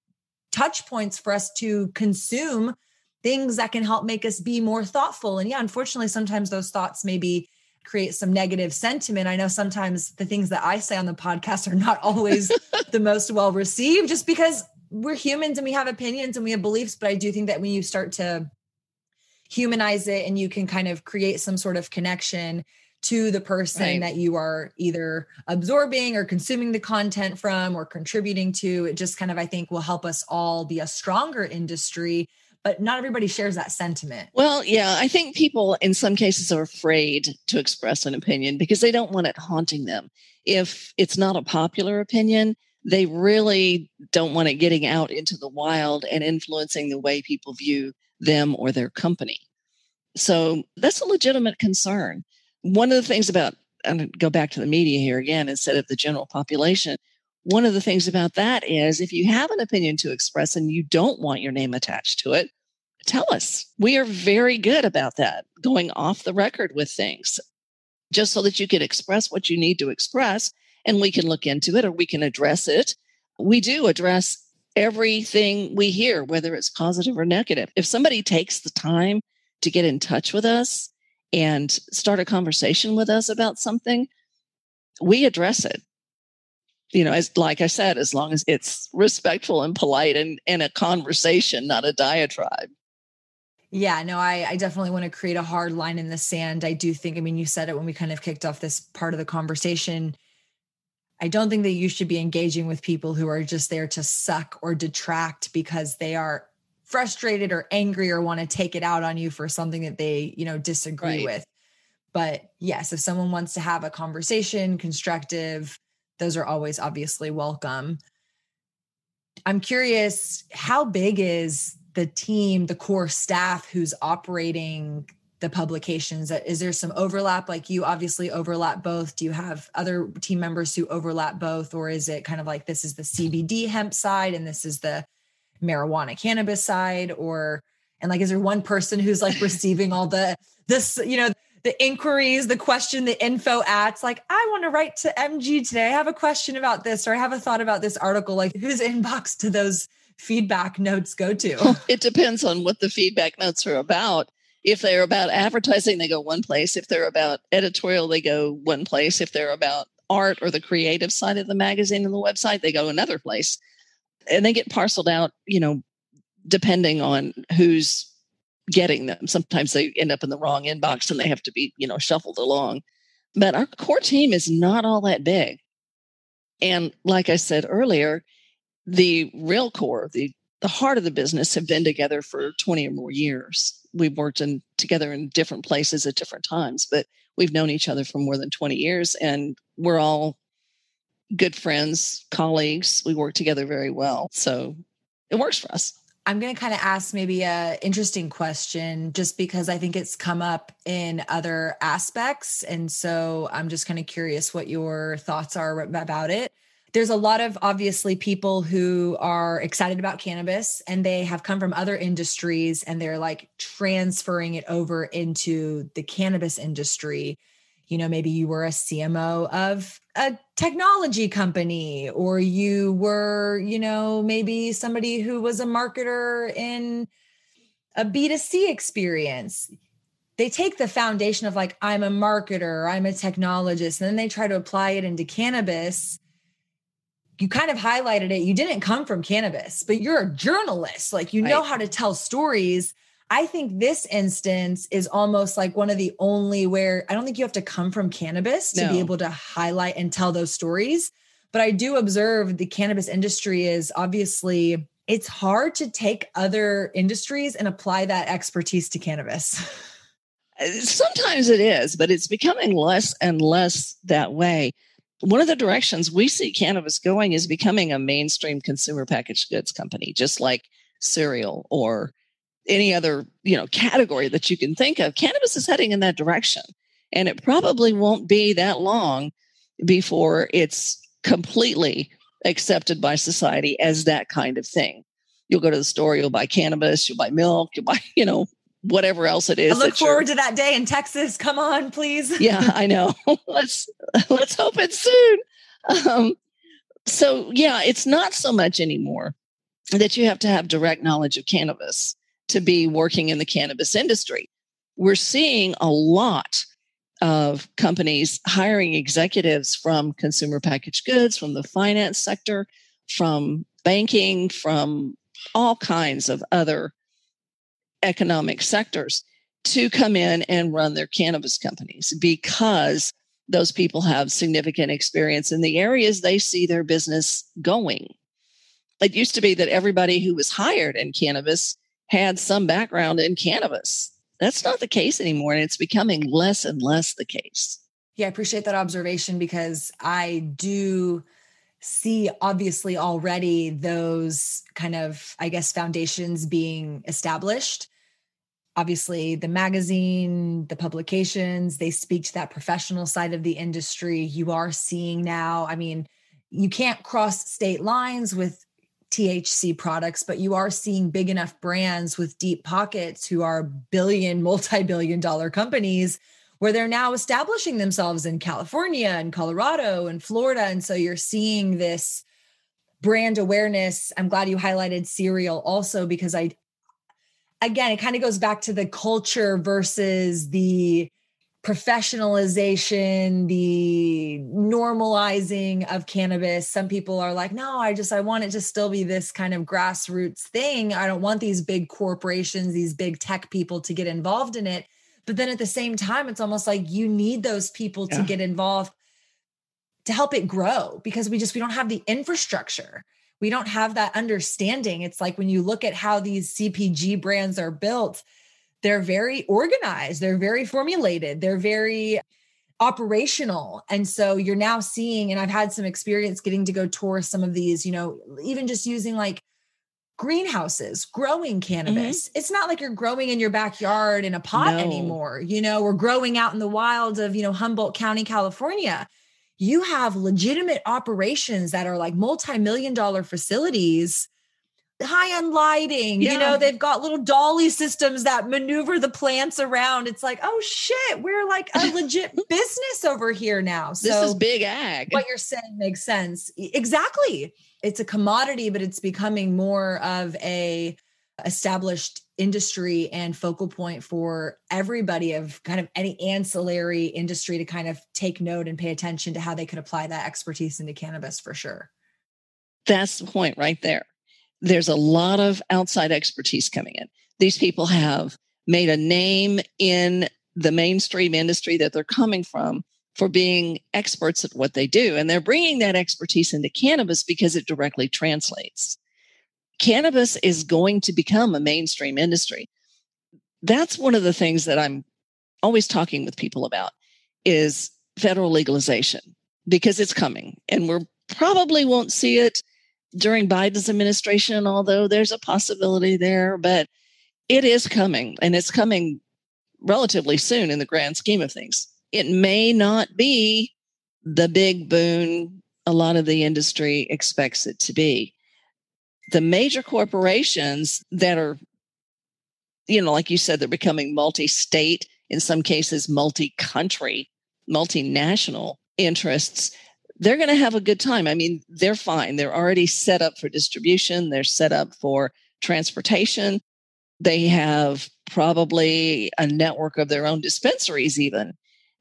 touch points for us to consume things that can help make us be more thoughtful. And yeah, unfortunately, sometimes those thoughts maybe create some negative sentiment. I know sometimes the things that I say on the podcast are not always the most well received just because we're humans and we have opinions and we have beliefs. But I do think that when you start to humanize it and you can kind of create some sort of connection to the person right. that you are either absorbing or consuming the content from or contributing to. It just kind of, I think, will help us all be a stronger industry. But not everybody shares that sentiment. Well, yeah, I think people in some cases are afraid to express an opinion because they don't want it haunting them. If it's not a popular opinion, they really don't want it getting out into the wild and influencing the way people view them or their company. So that's a legitimate concern. One of the things about, and go back to the media here again instead of the general population, one of the things about that is if you have an opinion to express and you don't want your name attached to it, tell us. We are very good about that, going off the record with things, just so that you can express what you need to express and we can look into it or we can address it. We do address everything we hear, whether it's positive or negative. If somebody takes the time to get in touch with us and start a conversation with us about something, we address it. You know, as like I said, as long as it's respectful and polite and, and a conversation, not a diatribe. Yeah, no, I, I definitely want to create a hard line in the sand. I do think, I mean, you said it when we kind of kicked off this part of the conversation I don't think that you should be engaging with people who are just there to suck or detract because they are frustrated or angry or want to take it out on you for something that they, you know, disagree right. with. But yes, if someone wants to have a conversation, constructive, those are always obviously welcome. I'm curious, how big is the team, the core staff who's operating the publications is there some overlap? Like you obviously overlap both. Do you have other team members who overlap both or is it kind of like this is the cbd hemp side and this is the marijuana cannabis side? Or and like is there one person who's like receiving all the this you know the inquiries the question the info ads like i want to write to mg today. I have a question about this or i have a thought about this article. Like whose inbox do those feedback notes go to? It depends on what the feedback notes are about if they're about advertising, they go one place. If they're about editorial, they go one place. If they're about art or the creative side of the magazine and the website, they go another place. And they get parceled out, you know, depending on who's getting them. Sometimes they end up in the wrong inbox and they have to be, you know, shuffled along. But our core team is not all that big. And like I said earlier, the real core, the the heart of the business have been together for 20 or more years we've worked in together in different places at different times, but we've known each other for more than 20 years and we're all good friends, colleagues. We work together very well. So it works for us. I'm going to kind of ask maybe a interesting question just because I think it's come up in other aspects and so I'm just kind of curious what your thoughts are about it there's a lot of obviously people who are excited about cannabis and they have come from other industries and they're like transferring it over into the cannabis industry. You know, maybe you were a CMO of a technology company, or you were, you know, maybe somebody who was a marketer in a B2C experience. They take the foundation of like, I'm a marketer, I'm a technologist, and then they try to apply it into cannabis you kind of highlighted it. You didn't come from cannabis, but you're a journalist. Like you know right. how to tell stories. I think this instance is almost like one of the only where I don't think you have to come from cannabis to no. be able to highlight and tell those stories. But I do observe the cannabis industry is obviously it's hard to take other industries and apply that expertise to cannabis. Uh, sometimes it is, but it's becoming less and less that way. One of the directions we see cannabis going is becoming a mainstream consumer packaged goods company, just like cereal or any other, you know, category that you can think of. Cannabis is heading in that direction. And it probably won't be that long before it's completely accepted by society as that kind of thing. You'll go to the store, you'll buy cannabis, you'll buy milk, you'll buy, you know, whatever else it is. I look forward to that day in Texas. Come on, please. yeah, I know. let's let's hope it's soon. Um, so yeah, it's not so much anymore that you have to have direct knowledge of cannabis to be working in the cannabis industry. We're seeing a lot of companies hiring executives from consumer packaged goods, from the finance sector, from banking, from all kinds of other economic sectors to come in and run their cannabis companies because those people have significant experience in the areas they see their business going. It used to be that everybody who was hired in cannabis had some background in cannabis. That's not the case anymore, and it's becoming less and less the case. Yeah, I appreciate that observation because I do see obviously already those kind of, I guess, foundations being established. Obviously, the magazine, the publications, they speak to that professional side of the industry. You are seeing now, I mean, you can't cross state lines with THC products, but you are seeing big enough brands with deep pockets who are billion, multi billion dollar companies where they're now establishing themselves in California and Colorado and Florida. And so you're seeing this brand awareness. I'm glad you highlighted cereal also because I, again, it kind of goes back to the culture versus the professionalization, the normalizing of cannabis. Some people are like, no, I just, I want it to still be this kind of grassroots thing. I don't want these big corporations, these big tech people to get involved in it. But then at the same time, it's almost like you need those people yeah. to get involved to help it grow because we just, we don't have the infrastructure. We don't have that understanding. It's like when you look at how these CPG brands are built, they're very organized, they're very formulated, they're very operational. And so you're now seeing, and I've had some experience getting to go tour some of these, you know, even just using like greenhouses growing cannabis. Mm-hmm. It's not like you're growing in your backyard in a pot no. anymore. You know, we're growing out in the wilds of, you know, Humboldt County, California. You have legitimate operations that are like multi-million dollar facilities high end lighting. Yeah. You know, they've got little dolly systems that maneuver the plants around. It's like, oh shit, we're like a legit business over here now. So this is big ag. What you're saying makes sense. Exactly. It's a commodity, but it's becoming more of a established industry and focal point for everybody of kind of any ancillary industry to kind of take note and pay attention to how they could apply that expertise into cannabis for sure. That's the point right there there's a lot of outside expertise coming in. These people have made a name in the mainstream industry that they're coming from for being experts at what they do. And they're bringing that expertise into cannabis because it directly translates. Cannabis is going to become a mainstream industry. That's one of the things that I'm always talking with people about is federal legalization because it's coming and we're probably won't see it during Biden's administration, although there's a possibility there, but it is coming and it's coming relatively soon in the grand scheme of things. It may not be the big boon a lot of the industry expects it to be. The major corporations that are, you know, like you said, they're becoming multi state, in some cases, multi country, multinational interests they're going to have a good time. I mean, they're fine. They're already set up for distribution, they're set up for transportation. They have probably a network of their own dispensaries, even.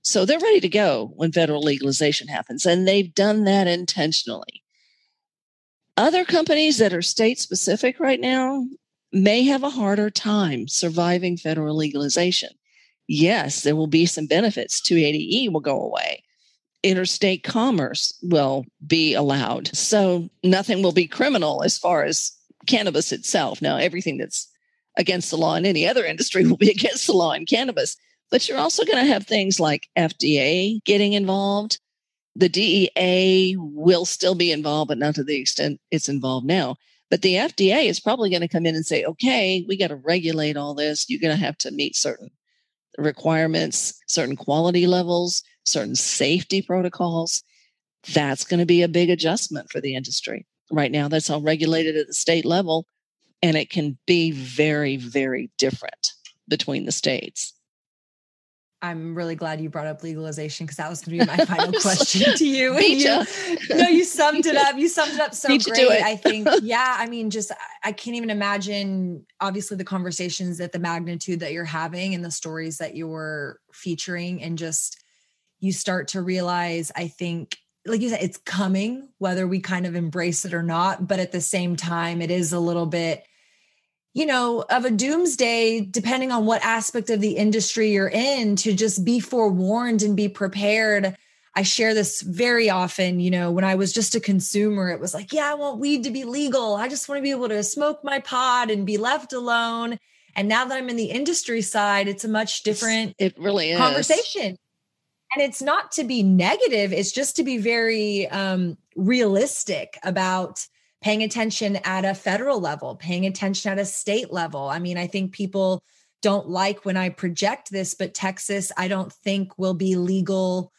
So they're ready to go when federal legalization happens. And they've done that intentionally. Other companies that are state specific right now may have a harder time surviving federal legalization. Yes, there will be some benefits. 280E will go away interstate commerce will be allowed. So nothing will be criminal as far as cannabis itself. Now, everything that's against the law in any other industry will be against the law in cannabis. But you're also going to have things like FDA getting involved. The DEA will still be involved, but not to the extent it's involved now. But the FDA is probably going to come in and say, okay, we got to regulate all this. You're going to have to meet certain requirements, certain quality levels, certain safety protocols. That's going to be a big adjustment for the industry. Right now, that's all regulated at the state level, and it can be very, very different between the states. I'm really glad you brought up legalization because that was going to be my final question to you. you no, you summed it up. You summed it up so Beat great. I think, yeah. I mean, just I can't even imagine. Obviously, the conversations at the magnitude that you're having and the stories that you're featuring, and just you start to realize. I think, like you said, it's coming, whether we kind of embrace it or not. But at the same time, it is a little bit you know, of a doomsday, depending on what aspect of the industry you're in, to just be forewarned and be prepared. I share this very often. You know, when I was just a consumer, it was like, yeah, I want weed to be legal. I just want to be able to smoke my pod and be left alone. And now that I'm in the industry side, it's a much different it really is. conversation. And it's not to be negative, it's just to be very um, realistic about paying attention at a federal level, paying attention at a state level. I mean, I think people don't like when I project this, but Texas, I don't think will be legal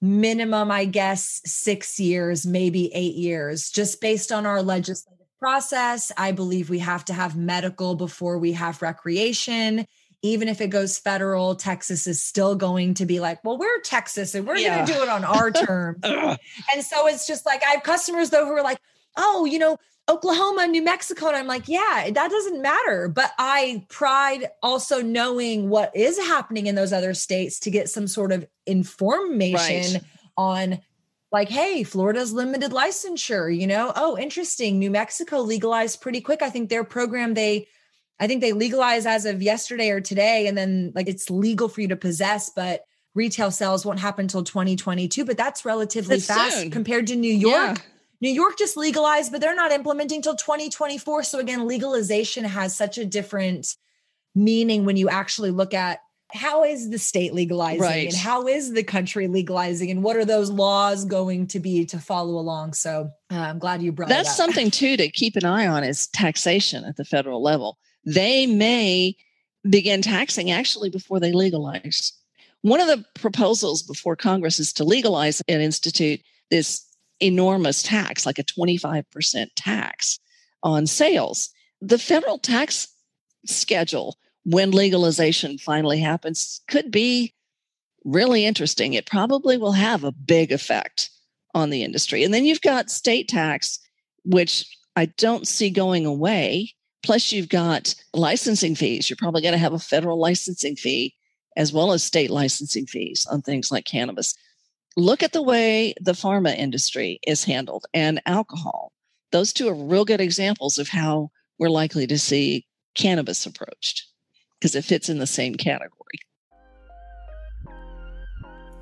minimum, I guess, six years, maybe eight years, just based on our legislative process. I believe we have to have medical before we have recreation. Even if it goes federal, Texas is still going to be like, well, we're Texas and we're yeah. going to do it on our terms. and so it's just like, I have customers though who are like, oh, you know, Oklahoma, New Mexico. And I'm like, yeah, that doesn't matter. But I pride also knowing what is happening in those other states to get some sort of information right. on like, hey, Florida's limited licensure, you know? Oh, interesting. New Mexico legalized pretty quick. I think their program, they I think they legalize as of yesterday or today. And then like it's legal for you to possess, but retail sales won't happen until 2022. But that's relatively that's fast soon. compared to New York. Yeah New York just legalized, but they're not implementing till 2024. So again, legalization has such a different meaning when you actually look at how is the state legalizing right. and how is the country legalizing and what are those laws going to be to follow along so uh, i'm glad you brought that's something too to keep an eye on is taxation at the federal level they may begin taxing actually before they legalize one of the proposals before congress is to legalize and institute this enormous tax, like a 25% tax on sales. The federal tax schedule, when legalization finally happens, could be really interesting. It probably will have a big effect on the industry. And then you've got state tax, which I don't see going away. Plus, you've got licensing fees. You're probably going to have a federal licensing fee as well as state licensing fees on things like cannabis look at the way the pharma industry is handled and alcohol. Those two are real good examples of how we're likely to see cannabis approached because it fits in the same category.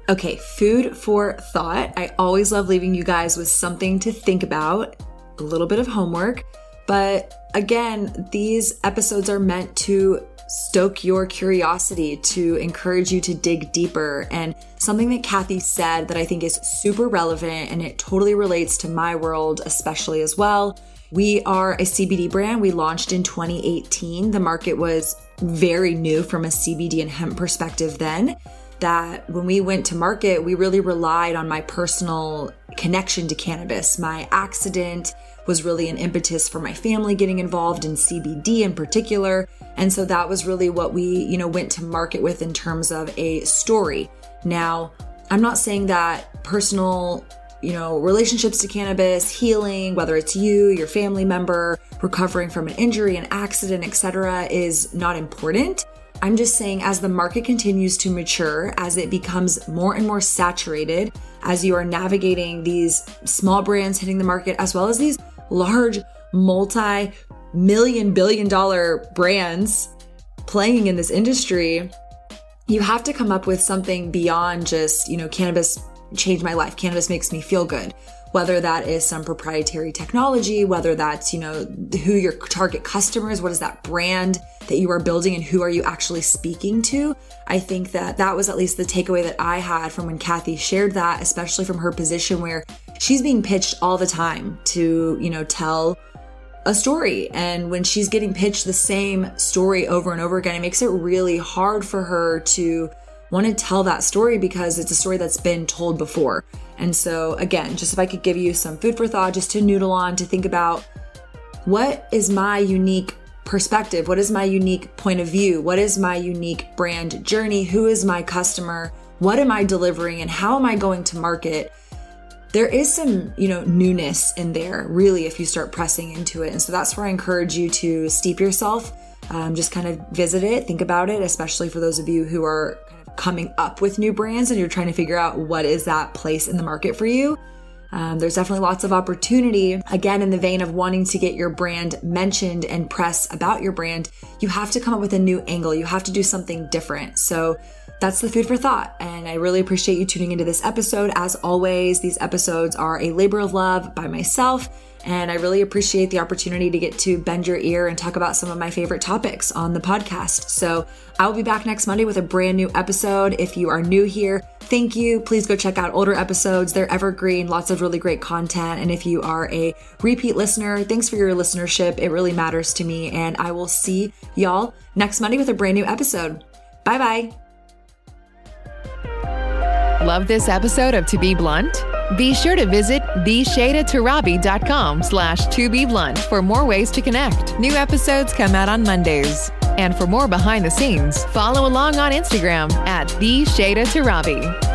Okay, food for thought. I always love leaving you guys with something to think about, a little bit of homework. But again, these episodes are meant to stoke your curiosity, to encourage you to dig deeper. And something that Kathee said that I think is super relevant and it totally relates to my world, especially as well. We are a CBD brand. We launched in 2018. The market was very new from a CBD and hemp perspective then. That when we went to market, we really relied on my personal connection to cannabis, my accident, was really an impetus for my family getting involved in CBD in particular. And so that was really what we, you know, went to market with in terms of a story. Now, I'm not saying that personal, you know, relationships to cannabis, healing, whether it's you, your family member, recovering from an injury, an accident, etc., is not important. I'm just saying, as the market continues to mature, as it becomes more and more saturated, as you are navigating these small brands hitting the market, as well as these large, multi million, billion dollar brands playing in this industry, you have to come up with something beyond just, you know, cannabis changed my life. Cannabis makes me feel good. whether that is some proprietary technology, whether that's, you know, who your target customers, what is that brand that you are building and who are you actually speaking to? I think that that was at least the takeaway that I had from when Kathee shared that, especially from her position where she's being pitched all the time to, you know, tell a story. And when she's getting pitched the same story over and over again, it makes it really hard for her to want to tell that story because it's a story that's been told before. And so, again, just if I could give you some food for thought, just to noodle on, to think about what is my unique perspective? What is my unique point of view? What is my unique brand journey? Who is my customer? What am I delivering and how am I going to market? There is some, you know, newness in there, really, if you start pressing into it. And so that's where I encourage you to steep yourself. Um, just kind of visit it, think about it, especially for those of you who are kind of coming up with new brands and you're trying to figure out what is that place in the market for you. Um, there's definitely lots of opportunity. Again, in the vein of wanting to get your brand mentioned and press about your brand, you have to come up with a new angle. You have to do something different. So that's the food for thought. And I really appreciate you tuning into this episode. As always, these episodes are a labor of love by myself. And I really appreciate the opportunity to get to bend your ear and talk about some of my favorite topics on the podcast. So I will be back next Monday with a brand new episode. If you are new here, thank you. Please go check out older episodes. They're evergreen, lots of really great content. And if you are a repeat listener, thanks for your listenership. It really matters to me. And I will see y'all next Monday with a brand new episode. Bye bye. Love this episode of To Be Blunt? Be sure to visit theshaydatorabi.com slash to be blunt for more ways to connect. New episodes come out on Mondays. And for more behind the scenes, follow along on Instagram at theshadatarabi.